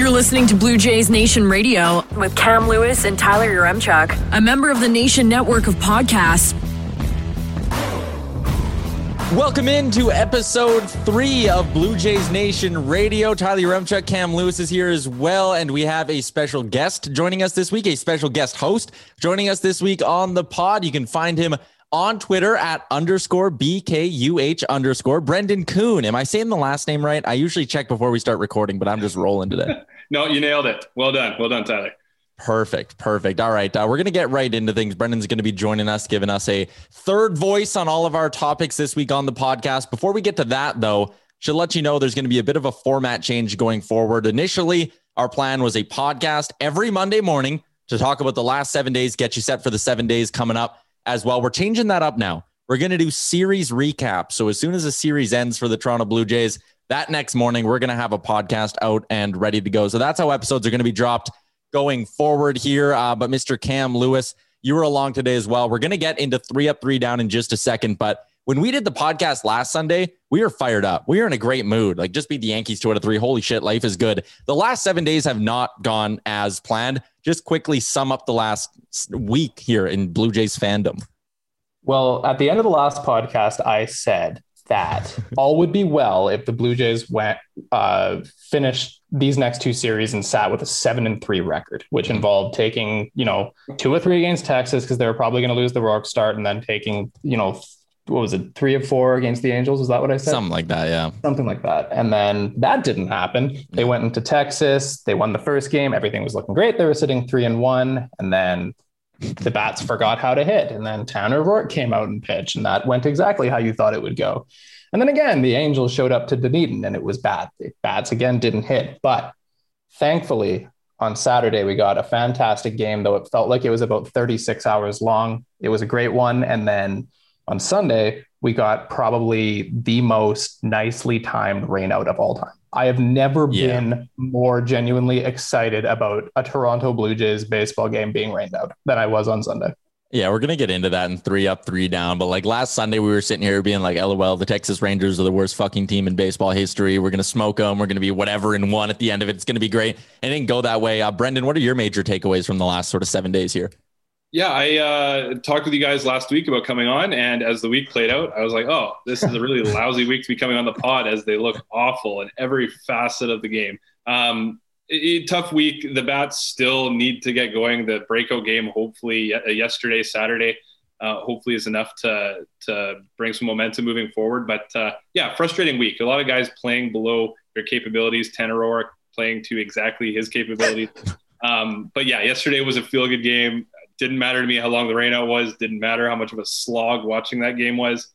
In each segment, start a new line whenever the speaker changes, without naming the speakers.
You're listening to Blue Jays Nation Radio
with Cam Lewis and Tyler Yaremchuk,
a member of the Nation network of podcasts.
Welcome into episode three of Blue Jays Nation Radio. Tyler Yaremchuk, Cam Lewis is here as well, and we have a special guest joining us this week, a special guest host joining us this week on the pod. You can find him on Twitter at underscore BKUH underscore Brendan Kuhn. Am I saying the last name right? I usually check before we start recording, but I'm just rolling today.
no, you nailed it. Well done. Well done, Tyler.
Perfect. Perfect. All right. Uh, we're going to get right into things. Brendan's going to be joining us, giving us a third voice on all of our topics this week on the podcast. Before we get to that, though, should let you know there's going to be a bit of a format change going forward. Initially, our plan was a podcast every Monday morning to talk about the last seven days, get you set for the seven days coming up as well. We're changing that up now. We're going to do series recap. So as soon as the series ends for the Toronto Blue Jays, that next morning, we're going to have a podcast out and ready to go. So that's how episodes are going to be dropped going forward here. Uh, but Mr. Cam Lewis, you were along today as well. We're going to get into three up, three down in just a second. But when we did the podcast last Sunday, we were fired up. We were in a great mood. Like just beat the Yankees two out of three. Holy shit, life is good. The last seven days have not gone as planned. Just quickly sum up the last week here in Blue Jays fandom.
Well, at the end of the last podcast, I said that all would be well if the Blue Jays went uh, finished these next two series and sat with a seven and three record, which involved taking you know two or three against Texas because they were probably going to lose the Roark start, and then taking you know what was it three of four against the Angels? Is that what I said?
Something like that, yeah.
Something like that, and then that didn't happen. They mm. went into Texas, they won the first game, everything was looking great. They were sitting three and one, and then the bats forgot how to hit. And then Tanner Roark came out and pitched, and that went exactly how you thought it would go. And then again, the Angels showed up to Dunedin and it was bad. The bats again didn't hit. But thankfully, on Saturday, we got a fantastic game, though it felt like it was about 36 hours long. It was a great one. And then on Sunday, we got probably the most nicely timed rain out of all time. I have never yeah. been more genuinely excited about a Toronto Blue Jays baseball game being rained out than I was on Sunday.
Yeah, we're gonna get into that in three up, three down. But like last Sunday, we were sitting here being like, "LOL, the Texas Rangers are the worst fucking team in baseball history. We're gonna smoke them. We're gonna be whatever in one at the end of it. It's gonna be great." And it didn't go that way. Uh, Brendan, what are your major takeaways from the last sort of seven days here?
Yeah, I uh, talked with you guys last week about coming on, and as the week played out, I was like, "Oh, this is a really lousy week to be coming on the pod," as they look awful in every facet of the game. Um, it, tough week. The bats still need to get going. The breakout game, hopefully, yesterday, Saturday, uh, hopefully is enough to to bring some momentum moving forward. But uh, yeah, frustrating week. A lot of guys playing below their capabilities. Tanner Roark playing to exactly his capabilities. Um, but yeah, yesterday was a feel good game. Didn't matter to me how long the rainout was. Didn't matter how much of a slog watching that game was.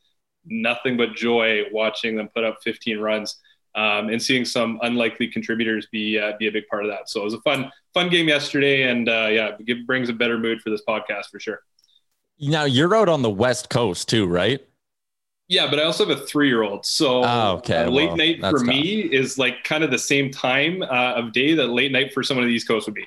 Nothing but joy watching them put up 15 runs um, and seeing some unlikely contributors be uh, be a big part of that. So it was a fun fun game yesterday, and uh, yeah, it brings a better mood for this podcast for sure.
Now you're out on the West Coast too, right?
Yeah, but I also have a three year old. So
oh, okay.
uh, late well, night for tough. me is like kind of the same time uh, of day that late night for someone on the East Coast would be.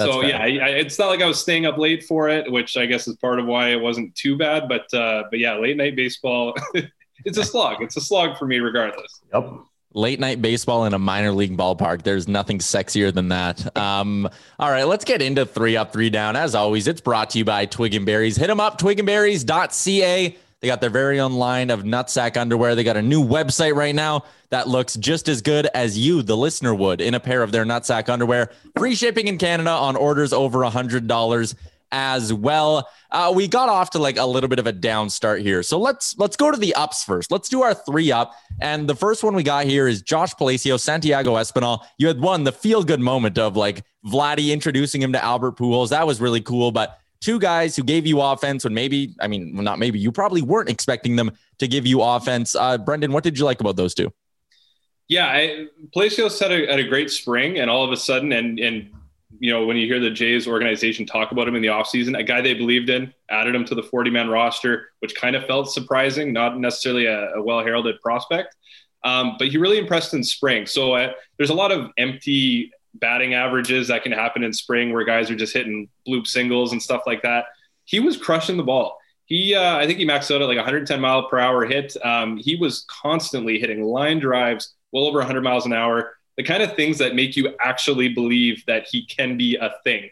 That's so fair. yeah, I, I, it's not like I was staying up late for it, which I guess is part of why it wasn't too bad. But uh, but yeah, late night baseball, it's a slog. It's a slog for me regardless.
Yep.
Late night baseball in a minor league ballpark. There's nothing sexier than that. Um, all right, let's get into three up, three down. As always, it's brought to you by Twig and Berries. Hit them up, twigandberries.ca. They got their very own line of nutsack underwear. They got a new website right now that looks just as good as you, the listener, would in a pair of their nutsack underwear. Free shipping in Canada on orders over a hundred dollars as well. Uh, we got off to like a little bit of a down start here. So let's let's go to the ups first. Let's do our three up. And the first one we got here is Josh Palacio, Santiago Espinal. You had one, the feel good moment of like Vladdy introducing him to Albert Pujols. That was really cool. But two guys who gave you offense when maybe, I mean, not maybe, you probably weren't expecting them to give you offense. Uh, Brendan, what did you like about those two?
Yeah, I, Palacios had a, had a great spring, and all of a sudden, and and you know, when you hear the Jays organization talk about him in the offseason, a guy they believed in, added him to the 40 man roster, which kind of felt surprising, not necessarily a, a well heralded prospect. Um, but he really impressed in spring. So uh, there's a lot of empty batting averages that can happen in spring where guys are just hitting bloop singles and stuff like that. He was crushing the ball. He, uh, I think he maxed out at like 110 mile per hour hit. Um, he was constantly hitting line drives well over 100 miles an hour the kind of things that make you actually believe that he can be a thing.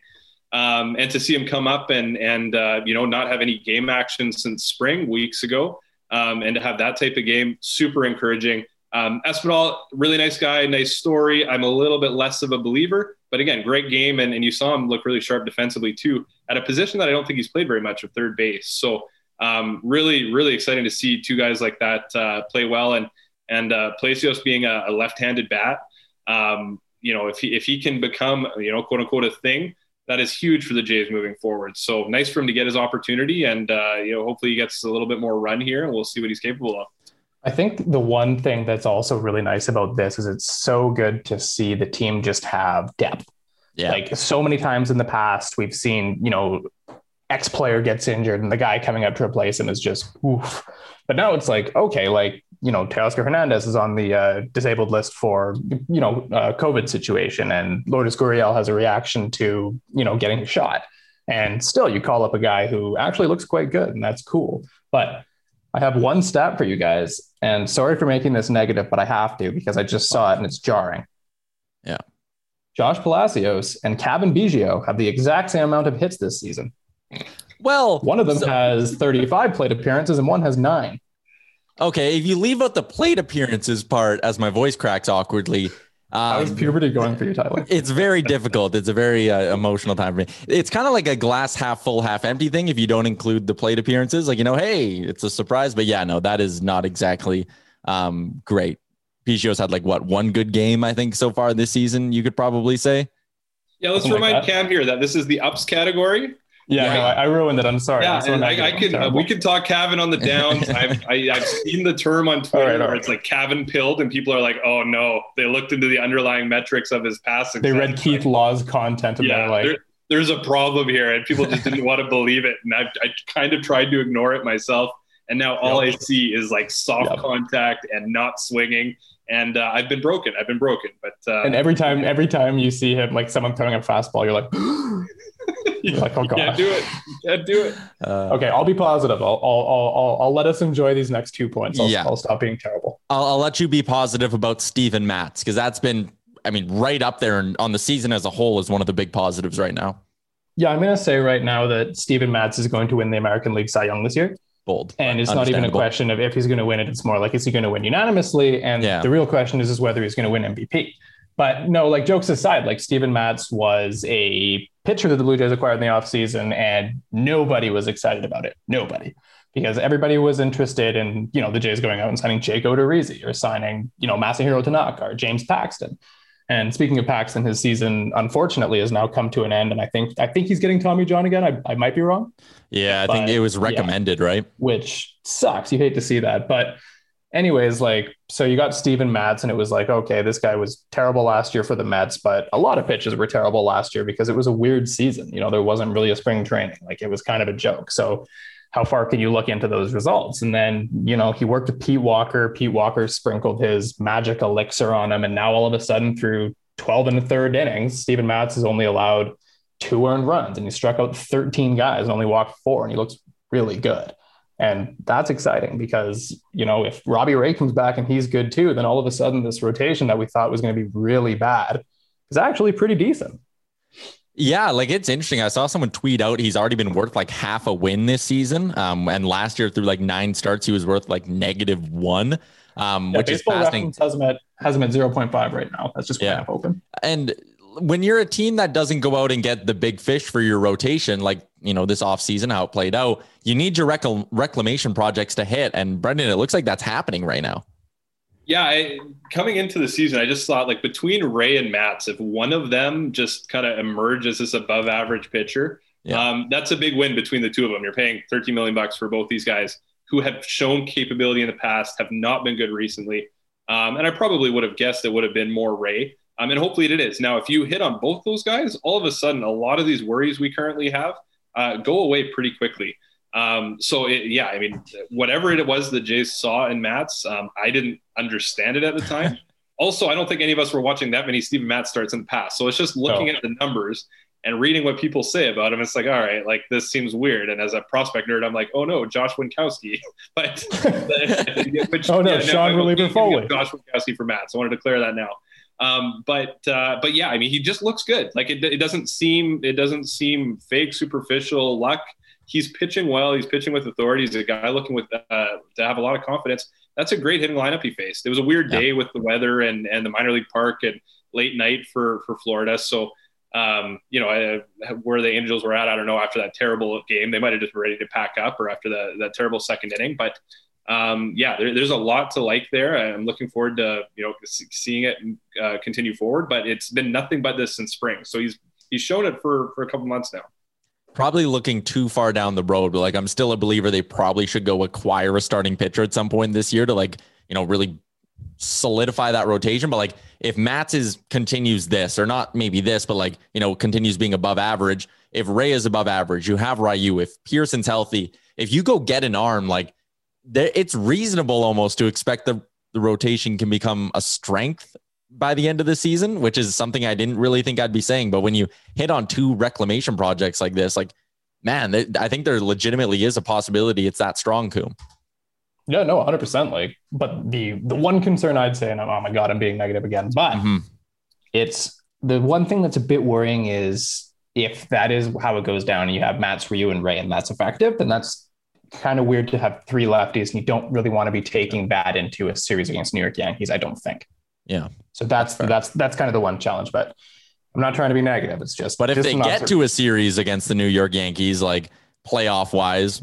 Um, and to see him come up and and uh, you know not have any game action since spring weeks ago, um, and to have that type of game, super encouraging. Um, Espinal, really nice guy, nice story. I'm a little bit less of a believer, but again, great game, and, and you saw him look really sharp defensively too, at a position that I don't think he's played very much of third base. So um, really, really exciting to see two guys like that uh, play well, and and uh, Palacios being a, a left-handed bat um, you know, if he if he can become you know quote unquote a thing, that is huge for the Jays moving forward. So nice for him to get his opportunity, and uh, you know hopefully he gets a little bit more run here, and we'll see what he's capable of.
I think the one thing that's also really nice about this is it's so good to see the team just have depth. Yeah. Like so many times in the past, we've seen, you know, X player gets injured and the guy coming up to replace him is just oof. But now it's like, okay, like you know, Teoscar Hernandez is on the uh, disabled list for, you know, uh, COVID situation, and Lourdes Gurriel has a reaction to, you know, getting shot. And still, you call up a guy who actually looks quite good, and that's cool. But I have one stat for you guys, and sorry for making this negative, but I have to because I just saw it and it's jarring.
Yeah.
Josh Palacios and Cavan Biggio have the exact same amount of hits this season.
Well,
one of them so- has 35 plate appearances and one has nine.
Okay, if you leave out the plate appearances part as my voice cracks awkwardly.
Um, How is puberty going for you, Tyler?
It's very difficult. It's a very uh, emotional time for me. It's kind of like a glass half full, half empty thing if you don't include the plate appearances. Like, you know, hey, it's a surprise. But yeah, no, that is not exactly um, great. Biggio's had like what, one good game, I think, so far this season, you could probably say.
Yeah, let's remind like Cam here that this is the ups category.
Yeah, yeah. No, I, I, ruined it. I'm sorry.
Yeah, I'm I, I can. Uh, we can talk Cavan on the downs. I've I, have seen the term on Twitter right, where right. it's like Cavan pilled, and people are like, "Oh no!" They looked into the underlying metrics of his passing.
They read Keith like, Law's content, and yeah, they're like, there,
"There's a problem here," and people just didn't want to believe it. And I, I kind of tried to ignore it myself, and now all yep. I see is like soft yep. contact and not swinging and uh, I've been broken. I've been broken. But uh,
and every time, every time you see him, like someone throwing a fastball, you're like,
you're like, oh god, can't do it, can't do it.
Uh, okay, I'll be positive. I'll, I'll, I'll, I'll, let us enjoy these next two points. I'll, yeah. I'll stop being terrible.
I'll, I'll let you be positive about Steven Matz because that's been, I mean, right up there and on the season as a whole is one of the big positives right now.
Yeah, I'm going to say right now that Steven Matz is going to win the American League Cy Young this year
bold.
And it's not even a question of if he's going to win it. It's more like, is he going to win unanimously? And yeah. the real question is, is whether he's going to win MVP. But no, like jokes aside, like Steven Matz was a pitcher that the Blue Jays acquired in the offseason and nobody was excited about it. Nobody. Because everybody was interested in, you know, the Jays going out and signing Jake Odorizzi or signing, you know, Masahiro Tanaka or James Paxton. And speaking of Paxton, his season unfortunately has now come to an end, and I think I think he's getting Tommy John again. I, I might be wrong.
Yeah, I but, think it was recommended, yeah, right?
Which sucks. You hate to see that, but anyways, like so you got Steven Matz, and it was like, okay, this guy was terrible last year for the Mets, but a lot of pitches were terrible last year because it was a weird season. You know, there wasn't really a spring training; like it was kind of a joke. So how far can you look into those results? And then, you know, he worked with Pete Walker. Pete Walker sprinkled his magic elixir on him. And now all of a sudden, through 12 and a third innings, Steven Matz has only allowed two earned runs and he struck out 13 guys and only walked four. And he looks really good. And that's exciting because, you know, if Robbie Ray comes back and he's good too, then all of a sudden this rotation that we thought was going to be really bad is actually pretty decent.
Yeah, like it's interesting. I saw someone tweet out he's already been worth like half a win this season. Um, and last year through like nine starts, he was worth like negative one. Um,
Yeah,
which is fascinating.
has him at has him at zero point five right now. That's just
Yeah.
open.
And when you're a team that doesn't go out and get the big fish for your rotation, like you know this offseason how it played out, you need your recl- reclamation projects to hit. And Brendan, it looks like that's happening right now.
Yeah, I, coming into the season, I just thought like between Ray and Matz, if one of them just kind of emerge as this above average pitcher,
Yeah.
um, that's a big win between the two of them. You're paying 13 million bucks for both these guys who have shown capability in the past, have not been good recently. Um, and I probably would have guessed it would have been more Ray. Um, and hopefully it is. Now, if you hit on both those guys, all of a sudden, a lot of these worries we currently have uh, go away pretty quickly. Um, so it, yeah, I mean, whatever it was that Jays saw in Matz, um, I didn't understand it at the time. also, I don't think any of us were watching that many Steven Matz starts in the past. So it's just looking
No.
at the numbers and reading what people say about him. It's like, all right, like this seems weird. And as a prospect nerd, I'm like, oh no, Josh Winkowski. but which,
Oh, no,
no,
Sean
I-
Reliever Foley.
Josh Winkowski for Matz. I want to declare that now. Um, but uh, but yeah, I mean, he just looks good. Like it, it doesn't seem it doesn't seem fake, superficial luck. He's pitching well. He's pitching with authority. He's a guy looking with uh, to have a lot of confidence. That's a great hitting lineup he faced. It was a weird
Yeah.
day with the weather and and the minor league park and late night for for Florida. So um, you know, I, where the Angels were at, I don't know. After that terrible game, they might have just been ready to pack up, or after the that terrible second inning. But um, yeah, there, there's a lot to like there. I'm looking forward to you know seeing it uh, continue forward. But it's been nothing but this since spring, so he's he's shown it for for a couple months now.
Probably looking too far down the road, but like I'm still a believer they probably should go acquire a starting pitcher at some point this year to like, you know, really solidify that rotation. But like if Matz is continues this or not maybe this, but like, you know, continues being above average. If Ray is above average, you have Ryu. If Pearson's healthy, if you go get an arm, like it's reasonable almost to expect the, the rotation can become a strength by the end of the season, which is something I didn't really think I'd be saying. But when you hit on two reclamation projects like this, like, man, I think there legitimately is a possibility it's that strong, Coom.
Yeah, no, 100%. Like, but the the one concern I'd say, and oh my God, I'm being negative again, but
Mhm.
it's the one thing that's a bit worrying is if that is how it goes down and you have Matz Ryu and Ray and that's effective, then that's kind of weird to have three lefties and you don't really want to be taking that into a series against New York Yankees, I don't think.
Yeah.
So that's
Fair.
that's that's kind of the one challenge, but I'm not trying to be negative. It's just
But if
just
they get to a series against the New York Yankees, like playoff wise,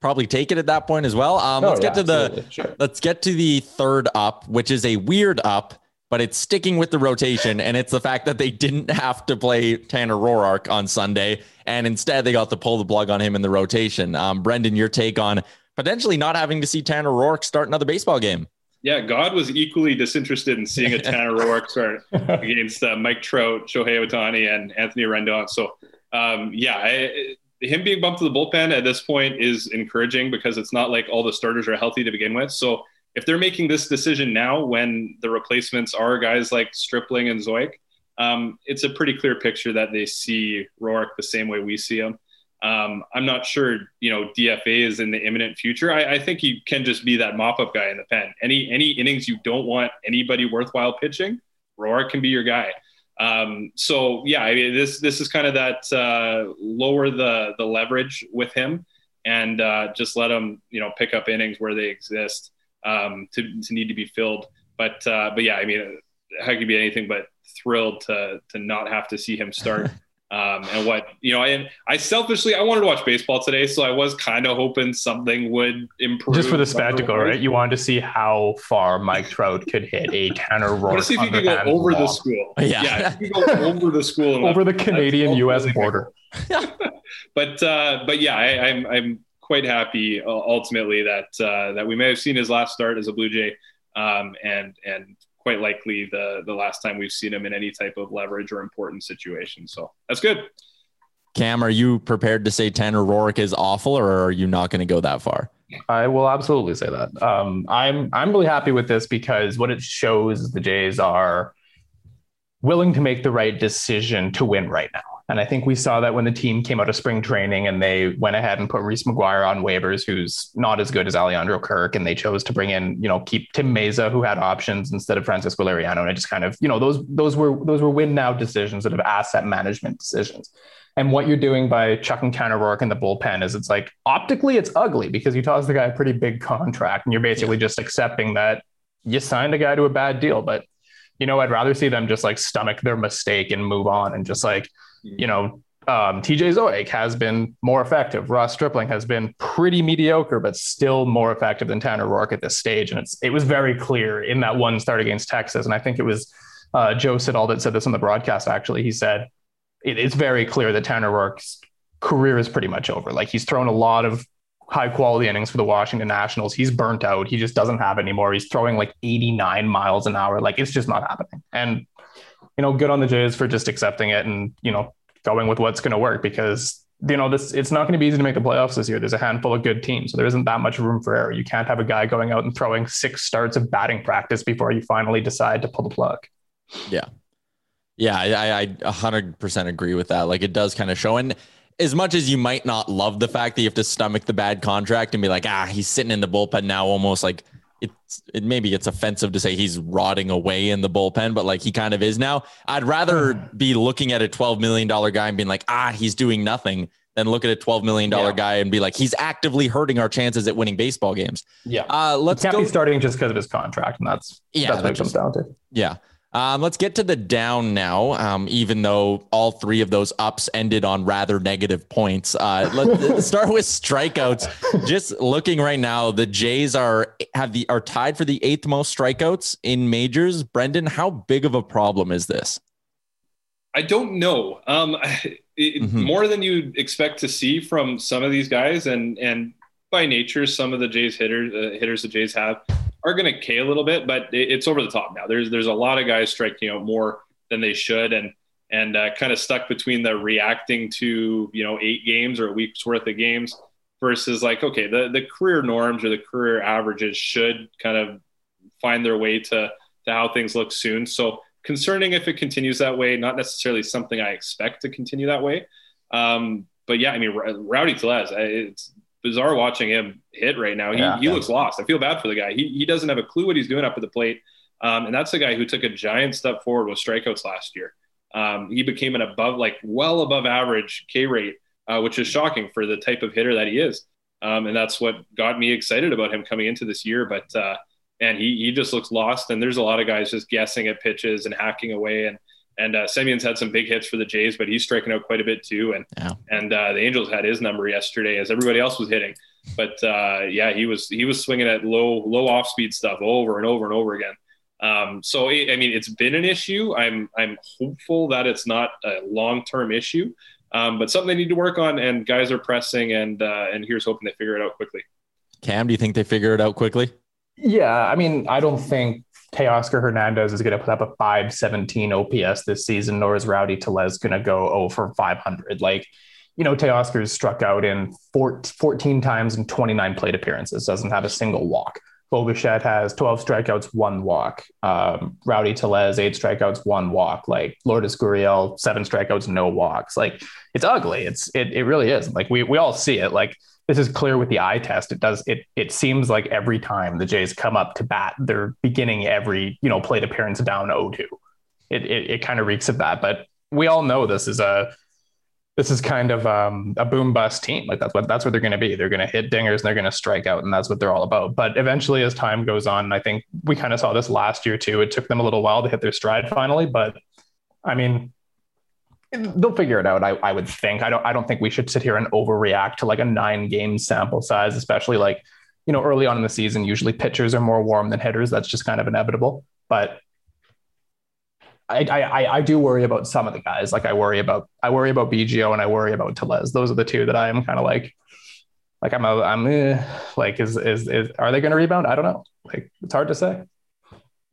probably take it at that point as well. Um,
Oh,
let's
yeah,
get to the.
Sure.
let's get to the third up, which is a weird up, but it's sticking with the rotation, and it's the fact that they didn't have to play Tanner Roark on Sunday, and instead they got to pull the plug on him in the rotation. Um, Brendan, your take on potentially not having to see Tanner Roark start another baseball game?
Yeah, God was equally disinterested in seeing a Tanner Roark start against uh, Mike Trout, Shohei Ohtani, and Anthony Rendon. So, um, yeah, I, him being bumped to the bullpen at this point is encouraging because it's not like all the starters are healthy to begin with. So, if they're making this decision now when the replacements are guys like Stripling and Zeuch, um, it's a pretty clear picture that they see Roark the same way we see him. Um, I'm not sure, you know, DFA is in the imminent future. I, I think he can just be that mop up guy in the pen. Any any innings you don't want anybody worthwhile pitching, Roark can be your guy. Um, so yeah, I mean, this this is kind of that uh, lower the the leverage with him and uh, just let him, you know, pick up innings where they exist um, to to need to be filled. But uh, but yeah, I mean, I could be anything but thrilled to to not have to see him start. Um, and what you know, I I selfishly I wanted to watch baseball today, so I was kind of hoping something would improve.
just for the spectacle, right? You wanted to see how far Mike Trout could hit a Tanner
I
Roark.
want to see if he could go
underhand
over the school.
Yeah.
if he could go over the school, enough.
over the Canadian-U.S. border.
but uh, but yeah, I, I'm I'm quite happy uh, ultimately that uh, that we may have seen his last start as a Blue Jay, um, and and quite likely the the last time we've seen him in any type of leverage or important situation. So that's good.
Cam, are you prepared to say Tanner Roark is awful, or are you not going to go that far?
I will absolutely say that. Um, I'm I'm really happy with this because what it shows is the Jays are willing to make the right decision to win right now. And I think we saw that when the team came out of spring training and they went ahead and put Reese McGuire on waivers, who's not as good as Alejandro Kirk, and they chose to bring in, you know, keep Tim Mayza, who had options instead of Francisco Liriano. And I just kind of, you know, those those were those were win now decisions, sort of asset management decisions. And what you're doing by chucking Tanner Roark in the bullpen is it's like optically it's ugly because you toss the guy a pretty big contract and you're basically just accepting that you signed a guy to a bad deal. But you know, I'd rather see them just like stomach their mistake and move on and just like. You know, um, TJ Zeuch has been more effective. Ross Stripling has been pretty mediocre, but still more effective than Tanner Roark at this stage. And it's it was very clear in that one start against Texas. And I think it was uh, Joe Siddall that said this on the broadcast. Actually, he said it, it's very clear that Tanner Roark's career is pretty much over. Like he's thrown a lot of high quality innings for the Washington Nationals. He's burnt out. He just doesn't have anymore. He's throwing like 89 miles an hour. Like it's just not happening. And, you know, good on the Jays for just accepting it and, you know, going with what's going to work because, you know, this it's not going to be easy to make the playoffs this year. There's a handful of good teams. So there isn't that much room for error. You can't have a guy going out and throwing six starts of batting practice before you finally decide to pull the plug.
Yeah. Yeah, I, I 100% agree with that. Like it does kind of show. And as much as you might not love the fact that you have to stomach the bad contract and be like, ah, he's sitting in the bullpen now, almost like it's it maybe it's offensive to say he's rotting away in the bullpen, but like he kind of is now. I'd rather be looking at a $12 million guy and being like, ah, he's doing nothing than look at a $12 million yeah. guy and be like, he's actively hurting our chances at winning baseball games.
Yeah. Uh, let's he can't go. be starting just because of his contract. And that's, yeah, that's what it comes down to.
Yeah. Um, let's get to the down now. Um, even though all three of those ups ended on rather negative points. Uh, let's start with strikeouts. Just looking right now, the Jays are have the are tied for the eighth most strikeouts in majors. Brendan, how big of a problem is this?
I don't know. Um, it, mm-hmm. More than you'd expect to see from some of these guys, and and by nature, some of the Jays hitters uh, hitters the Jays have are going to K a little bit, but it's over the top now. There's there's a lot of guys striking out more than they should, and and uh, kind of stuck between the reacting to you know eight games or a week's worth of games versus like okay the the career norms or the career averages should kind of find their way to to how things look soon. So concerning if it continues that way. Not necessarily something I expect to continue that way. Um, but yeah, I mean, Rowdy Tellez, it's bizarre watching him hit right now. He, yeah, he yeah. looks lost. I feel bad for the guy. He, he doesn't have a clue what he's doing up at the plate. Um, and that's the guy who took a giant step forward with strikeouts last year. Um, he became an above, like well above average K rate, uh, which is shocking for the type of hitter that he is. Um, and that's what got me excited about him coming into this year. But, uh, and he, he just looks lost. And there's a lot of guys just guessing at pitches and hacking away. And, and uh, Semien's had some big hits for the Jays, but he's striking out quite a bit too. And yeah. and uh, the Angels had his number yesterday as everybody else was hitting. But uh, yeah, he was he was swinging at low low off speed stuff over and over and over again. Um, so it, I mean, it's been an issue. I'm I'm hopeful that it's not a long term issue, um, but something they need to work on. And guys are pressing, and uh, and here's hoping they figure it out quickly.
Cam, do you think they figure it out quickly?
Yeah, I mean, I don't think Teoscar Hernandez is going to put up a 517 OPS this season, nor is Rowdy Tellez going to go 0 for 500. Like, you know, Teoscar's struck out in 14 times in 29 plate appearances, doesn't have a single walk. Bo has 12 strikeouts, one walk. Um, Rowdy Tellez, eight strikeouts, one walk. Like Lourdes Gurriel, seven strikeouts, no walks. Like it's ugly. It's it, it really is. Like we we all see it. Like this is clear with the eye test. It does it it seems like every time the Jays come up to bat, they're beginning every, you know, plate appearance down 0-2. It it, it kind of reeks of that. But we all know this is a this is kind of um, a boom bust team. Like that's what that's what they're going to be. They're going to hit dingers and they're going to strike out, and that's what they're all about. But eventually, as time goes on, I think we kind of saw this last year too. It took them a little while to hit their stride finally, but I mean, they'll figure it out. I, I would think. I don't. I don't think we should sit here and overreact to like a nine game sample size, especially like you know early on in the season. Usually pitchers are more warm than hitters. That's just kind of inevitable. But I, I I do worry about some of the guys. Like I worry about I worry about Biggio and I worry about Tellez. Those are the two that I am kind of like like I'm a I'm eh, like is is is are they going to rebound? I don't know. Like it's hard to say.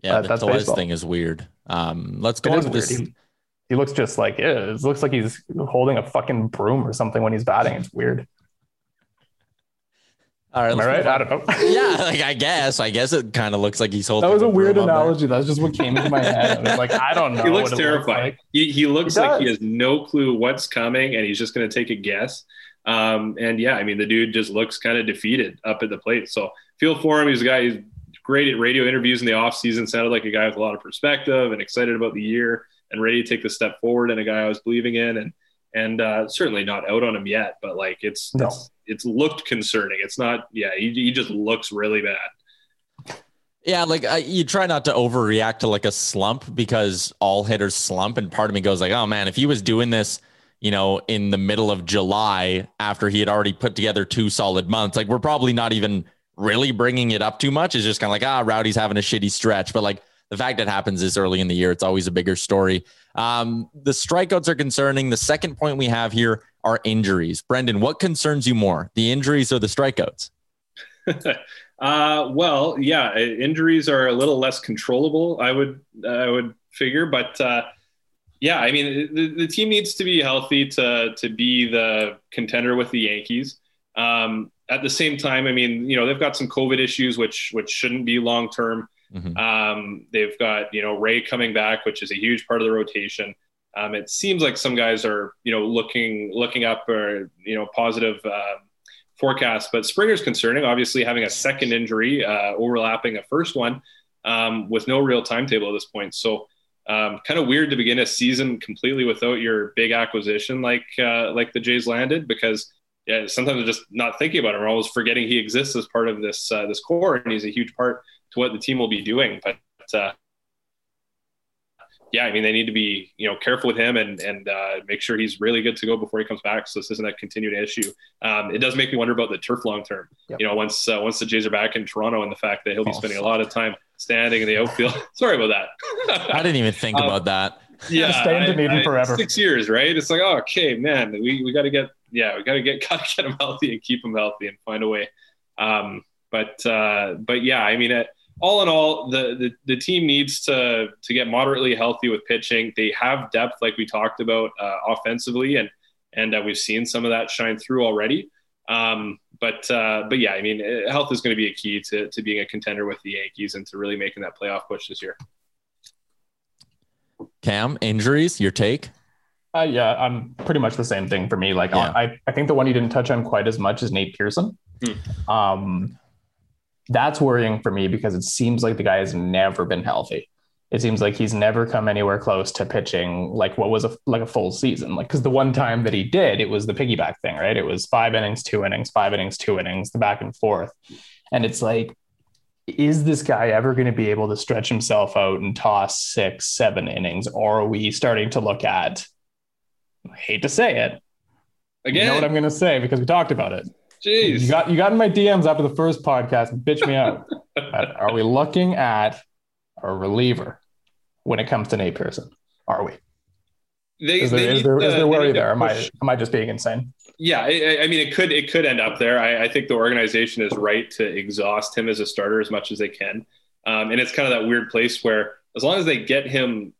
Yeah, uh, the baseball. thing is weird. Um, let's go on with this.
He, he looks just like it looks like he's holding a fucking broom or something when he's batting. It's weird.
All right,
Am I right? I don't know.
yeah, like I guess. I guess it kind of looks like he's holding.
That was a
the
weird
broom up there.
analogy. That's just what came into my head. I like, I don't know.
he looks
what it
terrified.
like.
he, he looks
He
like he has no clue what's coming, and he's just going to take a guess. Um, and yeah, I mean, the dude just looks kind of defeated up at the plate. So feel for him. He's a guy who's great at radio interviews in the off season. Sounded like a guy with a lot of perspective and excited about the year and ready to take the step forward. And a guy I was believing in, and and uh, certainly not out on him yet. But like it's
No.
it's, it's looked concerning. It's not. Yeah, he, he just looks really bad.
Yeah, like I, you try not to overreact to like a slump because all hitters slump, and part of me goes like, oh man, if he was doing this, you know, in the middle of July after he had already put together two solid months, like we're probably not even really bringing it up too much. It's just kind of like ah, Rowdy's having a shitty stretch, but like the fact that happens this early in the year, it's always a bigger story. Um, the strikeouts are concerning. The second point we have here are injuries. Brendan, what concerns you more, the injuries or the strikeouts?
uh, well, yeah, injuries are a little less controllable. I would I would figure, but uh, yeah, I mean the, the team needs to be healthy to to be the contender with the Yankees. Um, at the same time, I mean, you know, they've got some COVID issues, which which shouldn't be long term.
Mhm.
Um, they've got you know Ray coming back, which is a huge part of the rotation. Um, it seems like some guys are you know looking looking up or you know positive uh, forecast, but Springer's concerning. Obviously, having a second injury uh, overlapping a first one um, with no real timetable at this point. So um, kind of weird to begin a season completely without your big acquisition like uh, like the Jays landed because yeah, sometimes I'm just not thinking about him. We're always forgetting he exists as part of this uh, this core, and he's a huge part to what the team will be doing. But uh, yeah, I mean, they need to be you know careful with him and and uh, make sure he's really good to go before he comes back. So this isn't a continued issue. Um, it does make me wonder about the turf long term.
Yep.
You know, once uh, once the Jays are back in Toronto, and the fact that he'll be
Oh,
spending a lot of time standing in the outfield. Sorry about that.
I didn't even think
Um,
about that.
yeah,
Stay in Dunedin
I- I-
forever.
Six years, right? It's like, oh, okay, man, we, we got to get, yeah, we got to get, got to get him healthy and keep him healthy and find a way. Um, but, uh, but yeah, I mean, uh, all in all, the, the the team needs to to get moderately healthy with pitching. They have depth, like we talked about, uh, offensively, and and uh, we've seen some of that shine through already. Um, but uh, but yeah, I mean, uh, health is going to be a key to to being a contender with the Yankees and to really making that playoff push this year.
Cam, injuries, your take?
Uh, yeah, I'm pretty much the same thing for me. Like,
Yeah.
I, I think the one you didn't touch on quite as much is Nate Pearson. Um, that's worrying for me because it seems like the guy has never been healthy. It seems like he's never come anywhere close to pitching like what was a like a full season. Like, because the one time that he did, it was the piggyback thing, right? It was five innings, two innings, five innings, two innings, the back and forth. And it's like, is this guy ever going to be able to stretch himself out and toss six, seven innings? Or are we starting to look at, I hate to say it,
Again,
you know what I'm going to say because we talked about it.
Jeez.
You got you got in my DMs after the first podcast and bitch me out. Are we looking at a reliever when it comes to Nate Pearson? Are we?
They-
Is
they
there is there
to-
is there worry there? Am I am I just being insane?
Yeah, I, I mean, it could it could end up there. I, I think the organization is right to exhaust him as a starter as much as they can, um, and it's kind of that weird place where as long as they get him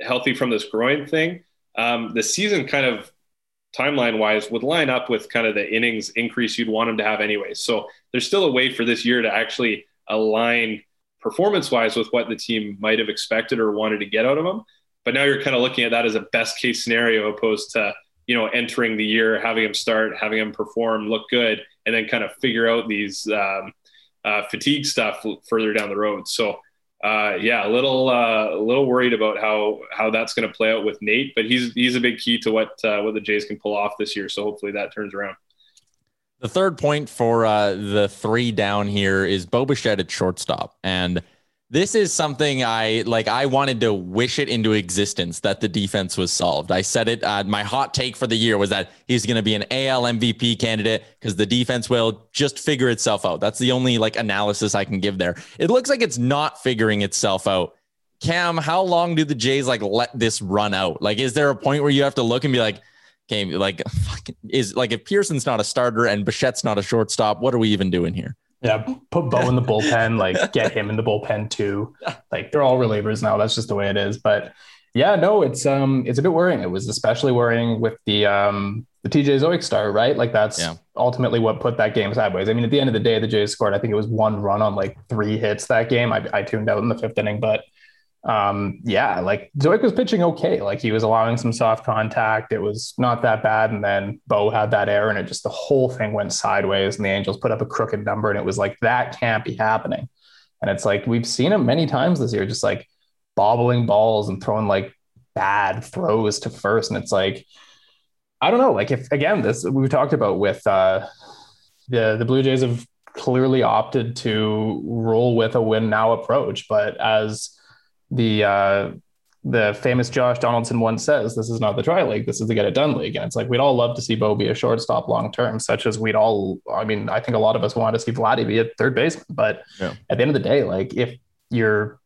healthy from this groin thing, um, the season kind of timeline wise would line up with kind of the innings increase you'd want him to have anyway. So there's still a way for this year to actually align performance wise with what the team might have expected or wanted to get out of him. But now you're kind of looking at that as a best case scenario opposed to you know, entering the year, having him start, having him perform, look good, and then kind of figure out these um, uh, fatigue stuff further down the road. So, uh, yeah, a little uh, a little worried about how how that's going to play out with Nate, but he's he's a big key to what uh, what the Jays can pull off this year. So hopefully that turns around.
The third point for uh, the three down here is Bo Bichette at shortstop. And this is something I like. I wanted to wish it into existence that the defense was solved. I said it. Uh, my hot take for the year was that he's going to be an AL MVP candidate because the defense will just figure itself out. That's the only like analysis I can give there. It looks like it's not figuring itself out. Cam, how long do the Jays like let this run out? Like, is there a point where you have to look and be like, okay, like, is like if Pearson's not a starter and Bichette's not a shortstop, what are we even doing here?
Yeah, put Bo in the bullpen, like get him in the bullpen too. Like they're all relievers now. That's just the way it is. But Yeah, no, it's um it's a bit worrying. It was especially worrying with the um the TJ Zeuch start, right? Like that's yeah. ultimately what put that game sideways. I mean, at the end of the day, the Jays scored. I think it was one run on like three hits that game. I, I tuned out in the fifth inning, but um, yeah, like Zeuch was pitching okay. Like he was allowing some soft contact. It was not that bad. And then Bo had that error, and it just the whole thing went sideways. And the Angels put up a crooked number, and it was like that can't be happening. And it's like we've seen him many times this year, just like bobbling balls and throwing like bad throws to first. And it's like, I don't know, like if again, this we've talked about with uh, the the Blue Jays have clearly opted to roll with a win now approach, but as the uh, the famous Josh Donaldson once says, "This is not the try league. This is the get it done league." And it's like we'd all love to see Bo be a shortstop long term, such as we'd all. I mean, I think a lot of us want to see Vladdy be a third baseman. But yeah. at the end of the day, like if you're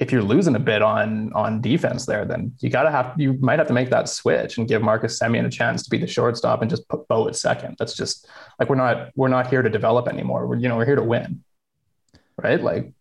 if you're losing a bit on on defense there, then you gotta have you might have to make that switch and give Marcus Semien a chance to be the shortstop and just put Bo at second. That's just like we're not we're not here to develop anymore. We're you know we're here to win, right? Like,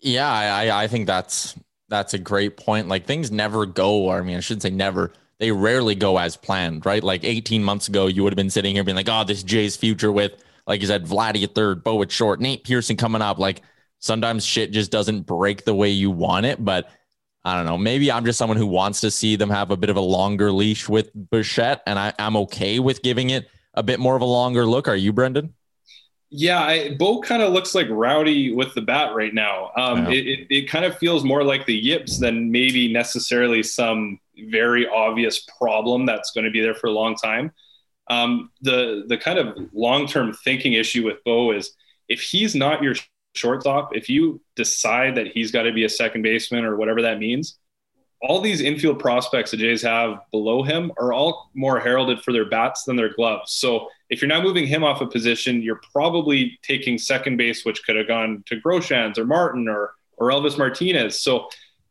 yeah, I I think that's that's a great point. Like things never go. I mean, I shouldn't say never. They rarely go as planned, right? Like 18 months ago, you would have been sitting here being like, "Oh, this Jay's future with like you said, Vladdy at third, Bo at short, Nate Pearson coming up." Like sometimes shit just doesn't break the way you want it. But I don't know. Maybe I'm just someone who wants to see them have a bit of a longer leash with Bichette, and I, I'm okay with giving it a bit more of a longer look. Are you, Brendan?
Yeah, I, Bo kind of looks like Rowdy with the bat right now. Um, yeah. it, it, it, kind of feels more like the yips than maybe necessarily some very obvious problem that's going to be there for a long time. Um, the the kind of long term thinking issue with Bo is if he's not your shortstop, if you decide that he's got to be a second baseman or whatever that means, all these infield prospects the Jays have below him are all more heralded for their bats than their gloves. So if you're now moving him off a position, you're probably taking second base, which could have gone to Groshans or Martin or or Elvis Martinez. So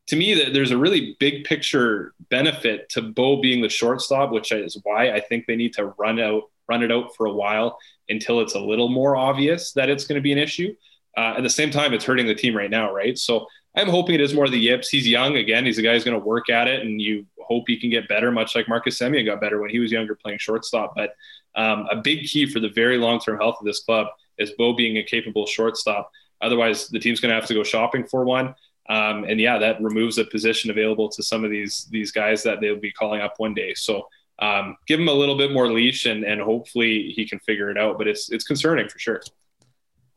to me, there's a really big picture benefit to Bo being the shortstop, which is why I think they need to run out run it out for a while until it's a little more obvious that it's going to be an issue. Uh, at the same time, it's hurting the team right now, right? So I'm hoping it is more the yips. He's young again. He's a guy who's going to work at it, and you hope he can get better, much like Marcus Semien got better when he was younger playing shortstop. But um, a big key for the very long term health of this club is Bo being a capable shortstop. Otherwise, the team's going to have to go shopping for one. Um, and yeah, that removes a position available to some of these these guys that they'll be calling up one day. So um, give him a little bit more leash, and and hopefully he can figure it out. But it's it's concerning for sure.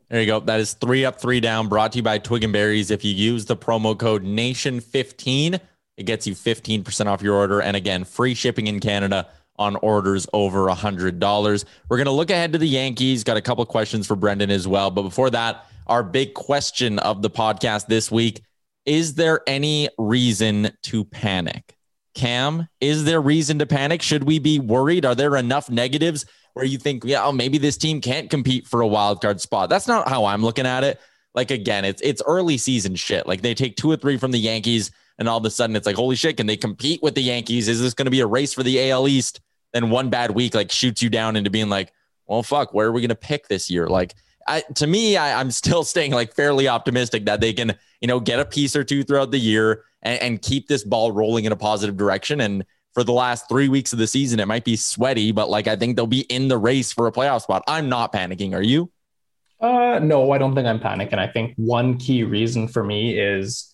There you go. That is three up, three down. Brought to you by Twig and Berries. If you use the promo code Nation15, it gets you 15% off your order. And again, free shipping in Canada on orders over a $100. We're going to look ahead to the Yankees. Got a couple questions for Brendan as well. But before that, our big question of the podcast this week is there any reason to panic? Cam, is there reason to panic? Should we be worried? Are there enough negatives where you think, yeah, oh, maybe this team can't compete for a wild card spot. That's not how I'm looking at it. Like again, it's it's early season shit. Like they take two or three from the Yankees, and all of a sudden it's like, holy shit, can they compete with the Yankees? Is this going to be a race for the AL East? Then one bad week like shoots you down into being like, well, fuck, where are we going to pick this year? Like, I, to me, I, am still staying like fairly optimistic that they can, you know, get a piece or two throughout the year and, and keep this ball rolling in a positive direction. And for the last three weeks of the season. It might be sweaty, but like I think they'll be in the race for a playoff spot. I'm not panicking. Are you?
Uh, no, I don't think I'm panicking. I think one key reason for me is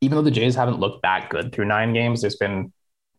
even though the Jays haven't looked that good through nine games, there's been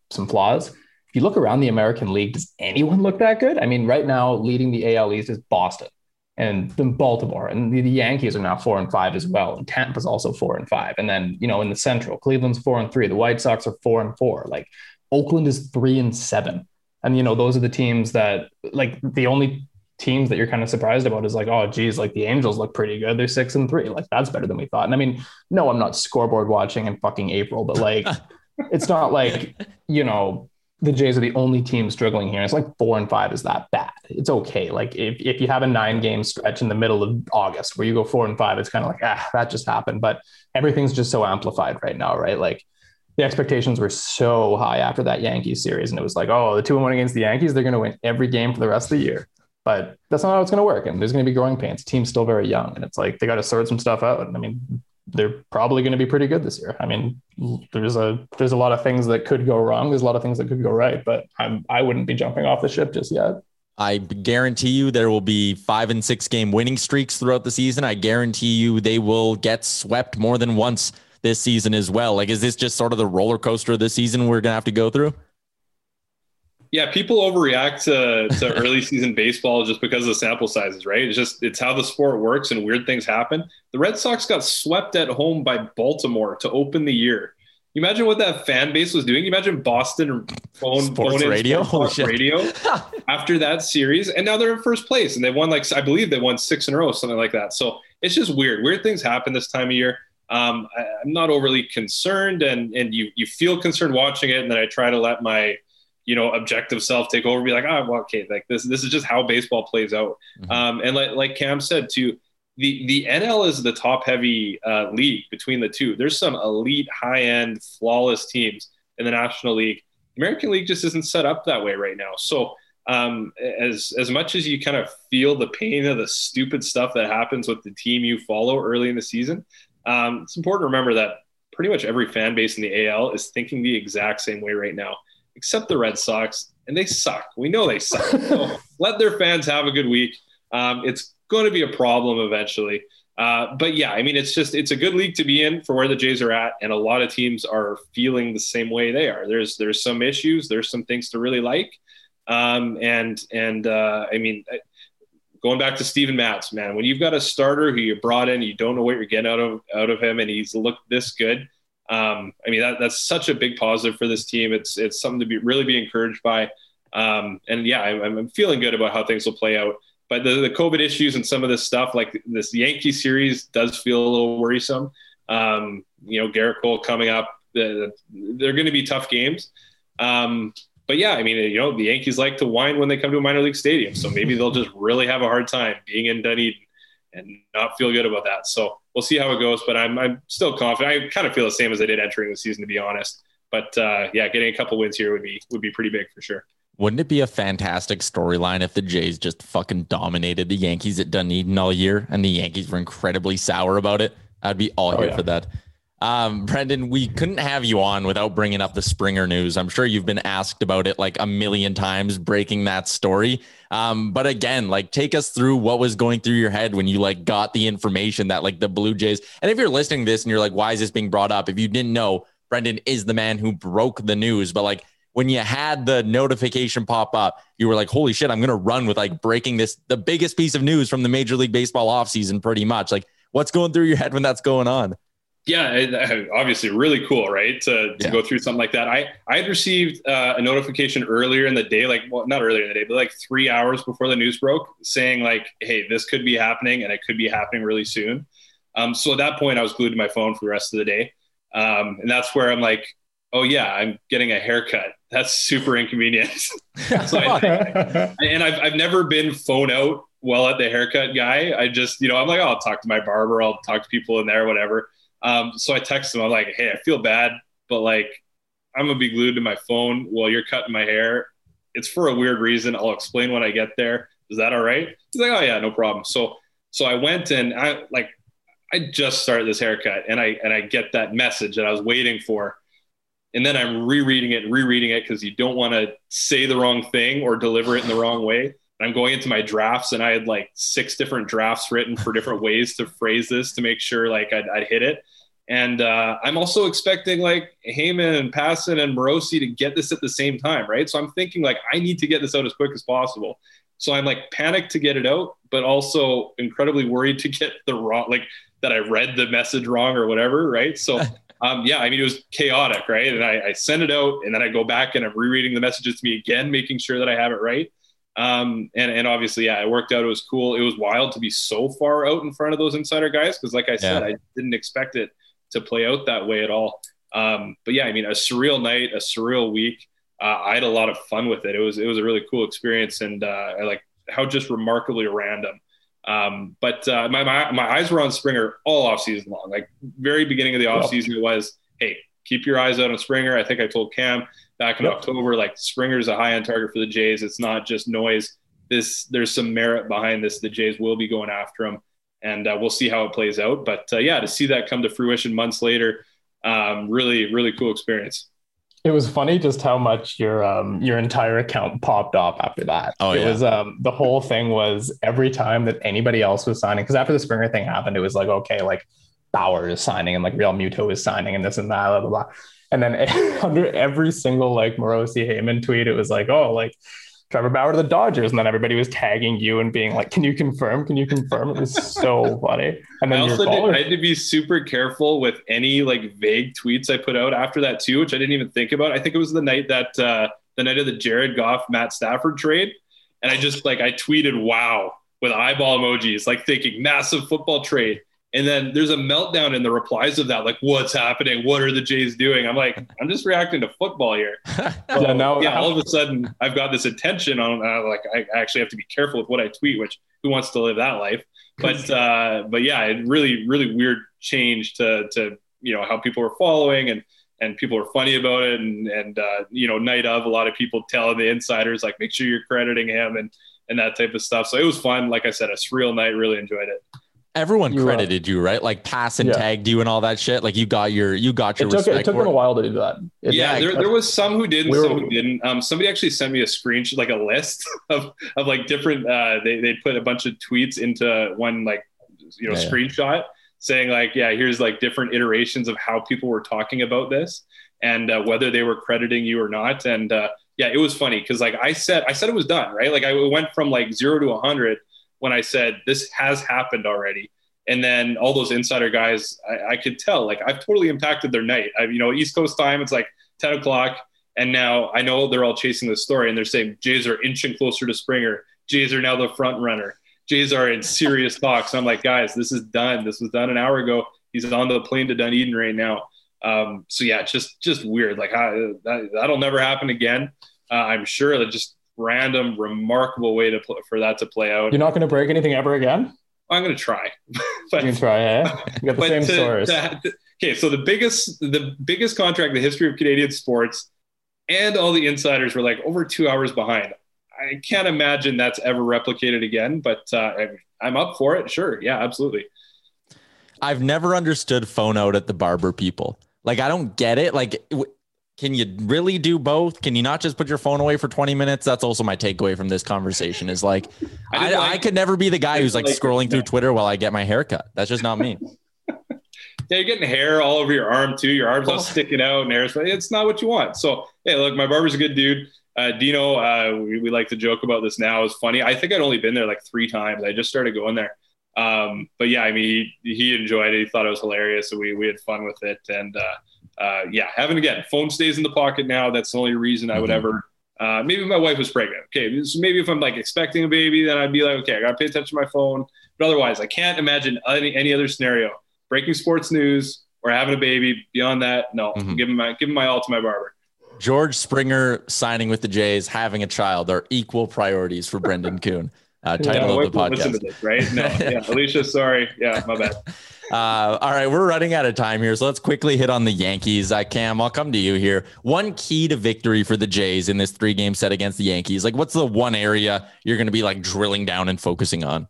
some flaws. If you look around the American League, does anyone look that good? I mean, right now, leading the AL East is Boston and then Baltimore, and the, the, Yankees are now four and five as well, and Tampa's also four and five, and then you know in the Central, Cleveland's four and three, the White Sox are four and four. Like Oakland is three and seven. And you know, those are the teams that like the only teams that you're kind of surprised about is like, oh geez, like the Angels look pretty good. They're six and three. Like that's better than we thought. And I mean, no, I'm not scoreboard watching in fucking April, but like it's not like, you know, the Jays are the only team struggling here. It's like four and five is that bad. It's okay. Like if, if you have a nine game stretch in the middle of August where you go four and five, it's kind of like, ah, that just happened. But everything's just so amplified right now, right? Like the expectations were so high after that Yankees series. And it was like, oh, the two and one against the Yankees, they're going to win every game for the rest of the year. But that's not how it's going to work. And there's going to be growing pains. The team's still very young. And it's like they got to sort some stuff out. And I mean, they're probably going to be pretty good this year. I mean, there's a there's a lot of things that could go wrong. There's a lot of things that could go right, but I'm I wouldn't be jumping off the ship just yet.
I guarantee you there will be five and six game winning streaks throughout the season. I guarantee you they will get swept more than once this season as well. Like, is this just sort of the roller coaster of this season we're gonna have to go through?
Yeah, people overreact to, to early season baseball just because of the sample sizes, right? It's just it's how the sport works and weird things happen. The Red Sox got swept at home by Baltimore to open the year. You imagine what that fan base was doing. You imagine Boston phone
sports phone radio,
sports radio after that series, and now they're in first place, and they won like I believe they won six in a row, something like that. So it's just weird. Weird things happen this time of year. Um, I, am not overly concerned, and and you you feel concerned watching it, and then I try to let my you know objective self take over be like oh well, okay like this this is just how baseball plays out. Mm-hmm. um, and like, like cam said too the the nl is the top heavy uh, league between the two. There's some elite high end flawless teams in the national league. American league just isn't set up that way right now. So um, as as much as you kind of feel the pain of the stupid stuff that happens with the team you follow early in the season um, it's important to remember that pretty much every fan base in the al is thinking the exact same way right now except the Red Sox, and they suck. We know they suck. So let their fans have a good week. Um, it's going to be a problem eventually. Uh, but yeah, I mean, it's just it's a good league to be in for where the Jays are at, and a lot of teams are feeling the same way they are. There's there's some issues, there's some things to really like, um, and and uh, I mean, going back to Steven Matz, man, when you've got a starter who you brought in, you don't know what you're getting out of out of him, and he's looked this good. Um, I mean, that, that's such a big positive for this team. It's it's something to be really be encouraged by. Um, and yeah, I'm, I'm, feeling good about how things will play out. But the, the COVID issues and some of this stuff, like this Yankee series, does feel a little worrisome. Um, you know, Gerrit Cole coming up, they're going to be tough games. Um, but yeah, I mean, you know, the Yankees like to whine when they come to a minor league stadium, so maybe they'll just really have a hard time being in Dunedin and not feel good about that. So we'll see how it goes. But I'm I'm still confident. I kind of feel the same as I did entering the season, to be honest. But uh, yeah, getting a couple wins here would be would be pretty big for sure.
Wouldn't it be a fantastic storyline if the Jays just fucking dominated the Yankees at Dunedin all year and the Yankees were incredibly sour about it? I'd be all oh, here yeah. for that. Um, Brendan, we couldn't have you on without bringing up the Springer news. I'm sure you've been asked about it like a million times, breaking that story. Um, but again, like take us through what was going through your head when you like got the information that like the Blue Jays. And if you're listening to this and you're like, why is this being brought up? If you didn't know, Brendan is the man who broke the news. But like when you had the notification pop up, you were like, holy shit, I'm going to run with like breaking this, the biggest piece of news from the Major League Baseball offseason, pretty much. Like, what's going through your head when that's going on?
Yeah, obviously really cool, right? To, to yeah. go through something like that. I, I had received uh, a notification earlier in the day, like, well, not earlier in the day, but like three hours before the news broke saying like, Hey, this could be happening and it could be happening really soon. Um, so at that point I was glued to my phone for the rest of the day. Um, and that's where I'm like, Oh yeah, I'm getting a haircut. That's super inconvenient. so I, and I've, I've never been phone out well at the haircut guy. I just, you know, I'm like, oh, I'll talk to my barber. I'll talk to people in there, whatever. Um, so I text him. I'm like, hey, I feel bad, but like, I'm gonna be glued to my phone while you're cutting my hair. It's for a weird reason. I'll explain when I get there. Is that all right? He's like, oh yeah, no problem. So so I went and I like I just started this haircut and I and I get that message that I was waiting for. And then I'm rereading it rereading it because you don't want to say the wrong thing or deliver it in the wrong way. I'm going into my drafts and I had like six different drafts written for different ways to phrase this to make sure like I'd, I'd hit it. And uh, I'm also expecting like Heyman and Passan and Morosi to get this at the same time, right? So I'm thinking like I need to get this out as quick as possible. So I'm like panicked to get it out, but also incredibly worried to get the wrong, like that I read the message wrong or whatever, right? So um, yeah, I mean it was chaotic, right? And I, I send it out, and then I go back and I'm rereading the messages to me again, making sure that I have it right. Um, and, and obviously, yeah, it worked out. It was cool. It was wild to be so far out in front of those insider guys. Cause like I said, yeah. I didn't expect it to play out that way at all. Um, but yeah, I mean, a surreal night, a surreal week. Uh, I had a lot of fun with it. It was, it was a really cool experience. And, uh, I like how just remarkably random. Um, but, uh, my, my, my eyes were on Springer all off season long, like very beginning of the off season, it was, Hey, keep your eyes out on Springer. I think I told Cam, back in yep. October. Like Springer's a high end target for the Jays. It's not just noise. This there's some merit behind this. The Jays will be going after him. and uh, we'll see how it plays out. But uh, yeah, to see that come to fruition months later, um, really, really cool experience.
It was funny just how much your um your entire account popped off after that.
Oh,
it
yeah.
was um the whole thing was every time that anybody else was signing because after the Springer thing happened, it was like okay, like Bauer is signing and like Realmuto is signing and this and that, blah blah blah. And then under every single like Morosi Heyman tweet, it was like, oh, like Trevor Bauer to the Dodgers, and then everybody was tagging you and being like, "Can you confirm? Can you confirm?" It was so funny. And then your
also did, I had to be super careful with any like vague tweets I put out after that too, which I didn't even think about. I think it was the night that uh, the night of the Jared Goff Matt Stafford trade, and I just like I tweeted "Wow" with eyeball emojis, like thinking massive football trade. And then there's a meltdown in the replies of that, like what's happening? What are the Jays doing? I'm like, I'm just reacting to football here.
yeah, now
yeah, all of a sudden I've got this attention on uh, like I actually have to be careful with what I tweet, which who wants to live that life? But uh, but yeah, it really really weird change to to you know how people were following and and people were funny about it and and uh, you know night of a lot of people telling the insiders like make sure you're crediting him and and that type of stuff. So it was fun. Like I said, a surreal night. Really enjoyed it.
Everyone
You, uh,
credited you, right? Like Passan
Yeah.
tagged you and all that shit. Like you got your you got your
it took
respect
it took them a while to do that. It-
yeah, there, there was some who did, and
We were-
some who didn't. Um, somebody actually sent me a screenshot, like a list of of like different. Uh, they they put a bunch of tweets into one like you know
Yeah, yeah.
screenshot saying like, yeah, here's like different iterations of how people were talking about this and uh, whether they were crediting you or not. And uh, yeah, it was funny because like I said, I said it was done, right? Like I went from like zero to a hundred when I said this has happened already. And then all those insider guys, I, I could tell like I've totally impacted their night. I, you know, East Coast time, it's like 10 o'clock. And now I know they're all chasing the story and they're saying Jays are inching closer to Springer. Jays are now the front runner. Jays are in serious talks. I'm like, guys, this is done. This was done an hour ago. He's on the plane to Dunedin right now. Um, so yeah, just just weird. Like I, that, that'll never happen again. Uh, I'm sure that just random, remarkable way to pl- for that to play out.
You're not going to break anything ever again.
I'm gonna try,
You can try, eh? You got the same
to-
source.
to- okay, so the biggest the biggest contract in the history of Canadian sports, and all the insiders were like over two hours behind. I can't imagine that's ever replicated again, but uh, I'm- I'm up for it. Sure, yeah, absolutely.
I've never understood phone out at the barber people. Like I don't get it. Like w- can you really do both? Can you not just put your phone away for 20 minutes? That's also my takeaway from this conversation is like
I
I,
didn't
I, could never be the guy who's like
like-
scrolling through. Twitter while I get my hair cut. That's just not me.
Yeah, you're getting hair all over your arm too. Your arms all
Oh.
sticking out and hair. but It's not what you want. So, hey, look, my barber's a good dude. Uh, Dino, uh, we, we like to joke about this now. It's funny. I think I'd only been there like three times. I just started going there. Um, but yeah, I mean, he, he enjoyed it. He thought it was hilarious. So we, we had fun with it. And uh, uh, yeah, having again, phone stays in the pocket now. That's the only reason I would
Mhm.
ever. Uh, maybe my wife was pregnant. Okay, so maybe if I'm like expecting a baby, then I'd be like, okay, I gotta pay attention to my phone. But otherwise, I can't imagine any, any other scenario. Breaking sports news or having a baby. Beyond that, no.
Mhm.
Give him my give him my all to my barber.
George Springer signing with the Jays, having a child are equal priorities for Brendan Coon. Uh, title
wife
of the podcast.
to this, right? No, yeah, Alicia, sorry. Yeah, my bad.
Uh, all right, we're running out of time here, so let's quickly hit on the Yankees. I Cam, I'll come to you here. One key to victory for the Jays in this three-game set against the Yankees. Like, what's the one area you're going to be like drilling down and focusing on?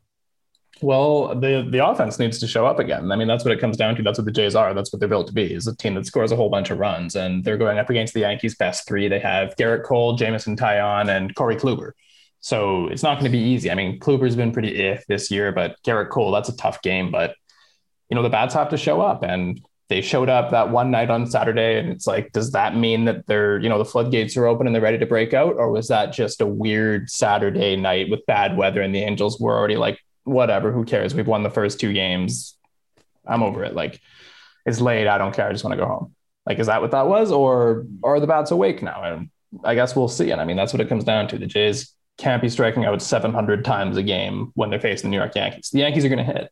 Well, the the offense needs to show up again. I mean, that's what it comes down to. That's what the Jays are. That's what they're built to be. Is a team that scores a whole bunch of runs, and they're going up against the Yankees' best three. They have Gerrit Cole, Jameson Taillon, and Corey Kluber. So it's not going to be easy. I mean, Kluber's been pretty if this year, but Gerrit Cole, that's a tough game. But you know, the bats have to show up, and they showed up that one night on Saturday. And it's like, does that mean that they're, you know, the floodgates are open and they're ready to break out, or was that just a weird Saturday night with bad weather and the Angels were already like whatever, who cares? We've won the first two games. I'm over it. Like it's late. I don't care. I just want to go home. Like, is that what that was? Or are the bats awake now? And I guess we'll see. And I mean, that's what it comes down to. The Jays can't be striking out 700 times a game when they're facing the New York Yankees. The Yankees are going to hit,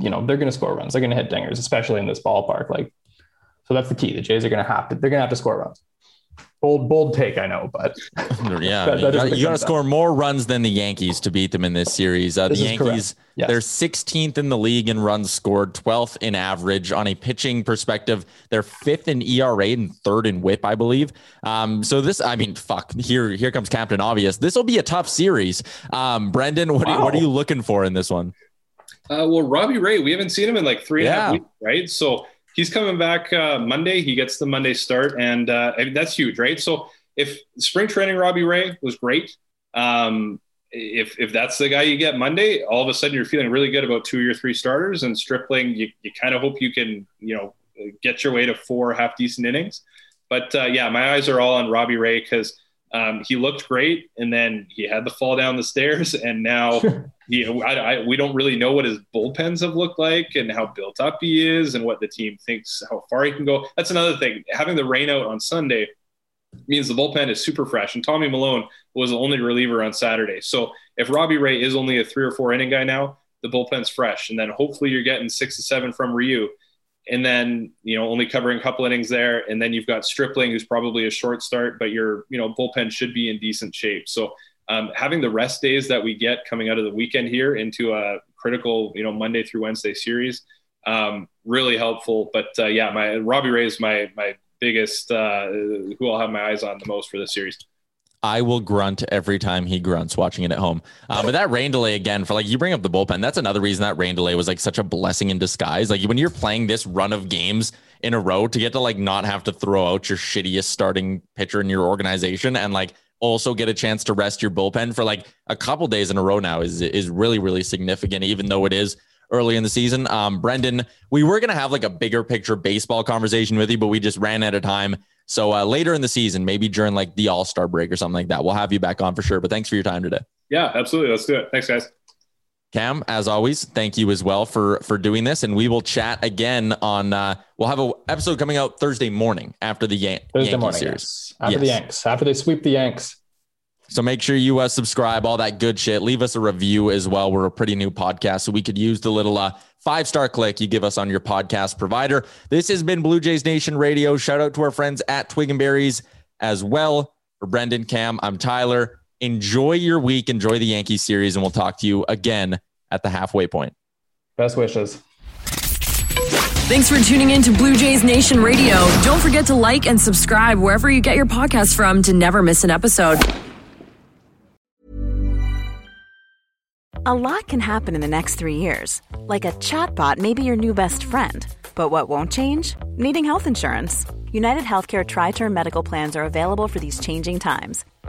you know, they're going to score runs. They're going to hit dingers, especially in this ballpark. Like, so that's the key. The Jays are going to have to, they're going to have to score runs. Bold, bold take, I know, but
yeah,
That- that
you got to score more runs than the Yankees to beat them in this series. Uh, the
This is correct.
Yankees,
Yes.
they're 16th in the league in runs scored, 12th in average. On a pitching perspective, they're fifth in ERA and third in WHIP, I believe. Um, so this, I mean, fuck. Here, here comes Captain Obvious. This will be a tough series. Um, Brendan, what, are, what are you looking for in this one?
Uh, well, Robbie Ray, we haven't seen him in like three and a half weeks, right? So he's coming back uh, Monday. He gets the Monday start, and uh, I mean, that's huge, right? So if spring training Robbie Ray was great, um, if if that's the guy you get Monday, all of a sudden you're feeling really good about two of your three starters, and Stripling, you, you kind of hope you can, you know, get your way to four half decent innings. But uh, yeah, my eyes are all on Robbie Ray because um, he looked great, and then he had the fall down the stairs, and now he, I, I, we don't really know what his bullpens have looked like and how built up he is, and what the team thinks how far he can go. That's another thing. Having the rain out on Sunday means the bullpen is super fresh, and Tommy Milone was the only reliever on Saturday. So if Robbie Ray is only a three or four inning guy now, the bullpen's fresh, and then hopefully you're getting six to seven from Ryu and then you know only covering a couple innings there and then you've got stripling who's probably a short start but your you know bullpen should be in decent shape so um, having the rest days that we get coming out of the weekend here into a critical you know monday through wednesday series um, really helpful but uh, yeah my robbie ray is my my biggest uh, who i'll have my eyes on the most for this series
I will grunt every time he grunts watching it at home. Uh, but that rain delay again for like you bring up the bullpen. That's another reason that rain delay was like such a blessing in disguise. Like when you're playing this run of games in a row to get to like not have to throw out your shittiest starting pitcher in your organization and like also get a chance to rest your bullpen for like a couple days in a row now is is really really significant. Even though it is early in the season. Um, Brendan, we were gonna have like a bigger picture baseball conversation with you, but we just ran out of time. So uh, later in the season, maybe during like the All Star break or something like that, we'll have you back on for sure. But thanks for your time today.
yeah absolutely let's do it thanks guys
Cam, as always, thank you as well for for doing this, and we will chat again on. Uh, we'll have a episode coming out Thursday morning after the Yan-
Thursday
Yankee
morning.
series.
Yes. After the Yanks. After they sweep the Yanks.
So make sure you uh, subscribe, all that good shit. Leave us a review as well. We're a pretty new podcast, so we could use the little uh, five star click you give us on your podcast provider. This has been Blue Jays Nation Radio. Shout out to our friends at Twig and Berries as well. For Brendan Cam, I'm Tyler. Enjoy your week. Enjoy the Yankee series, and we'll talk to you again at the halfway point.
Best wishes.
Thanks for tuning in to Blue Jays Nation Radio. Don't forget to like and subscribe wherever you get your podcast from to never miss an episode.
A lot can happen in the next three years. Like a chatbot may be your new best friend. But what won't change? Needing health insurance. United Healthcare Tri Term Medical Plans are available for these changing times.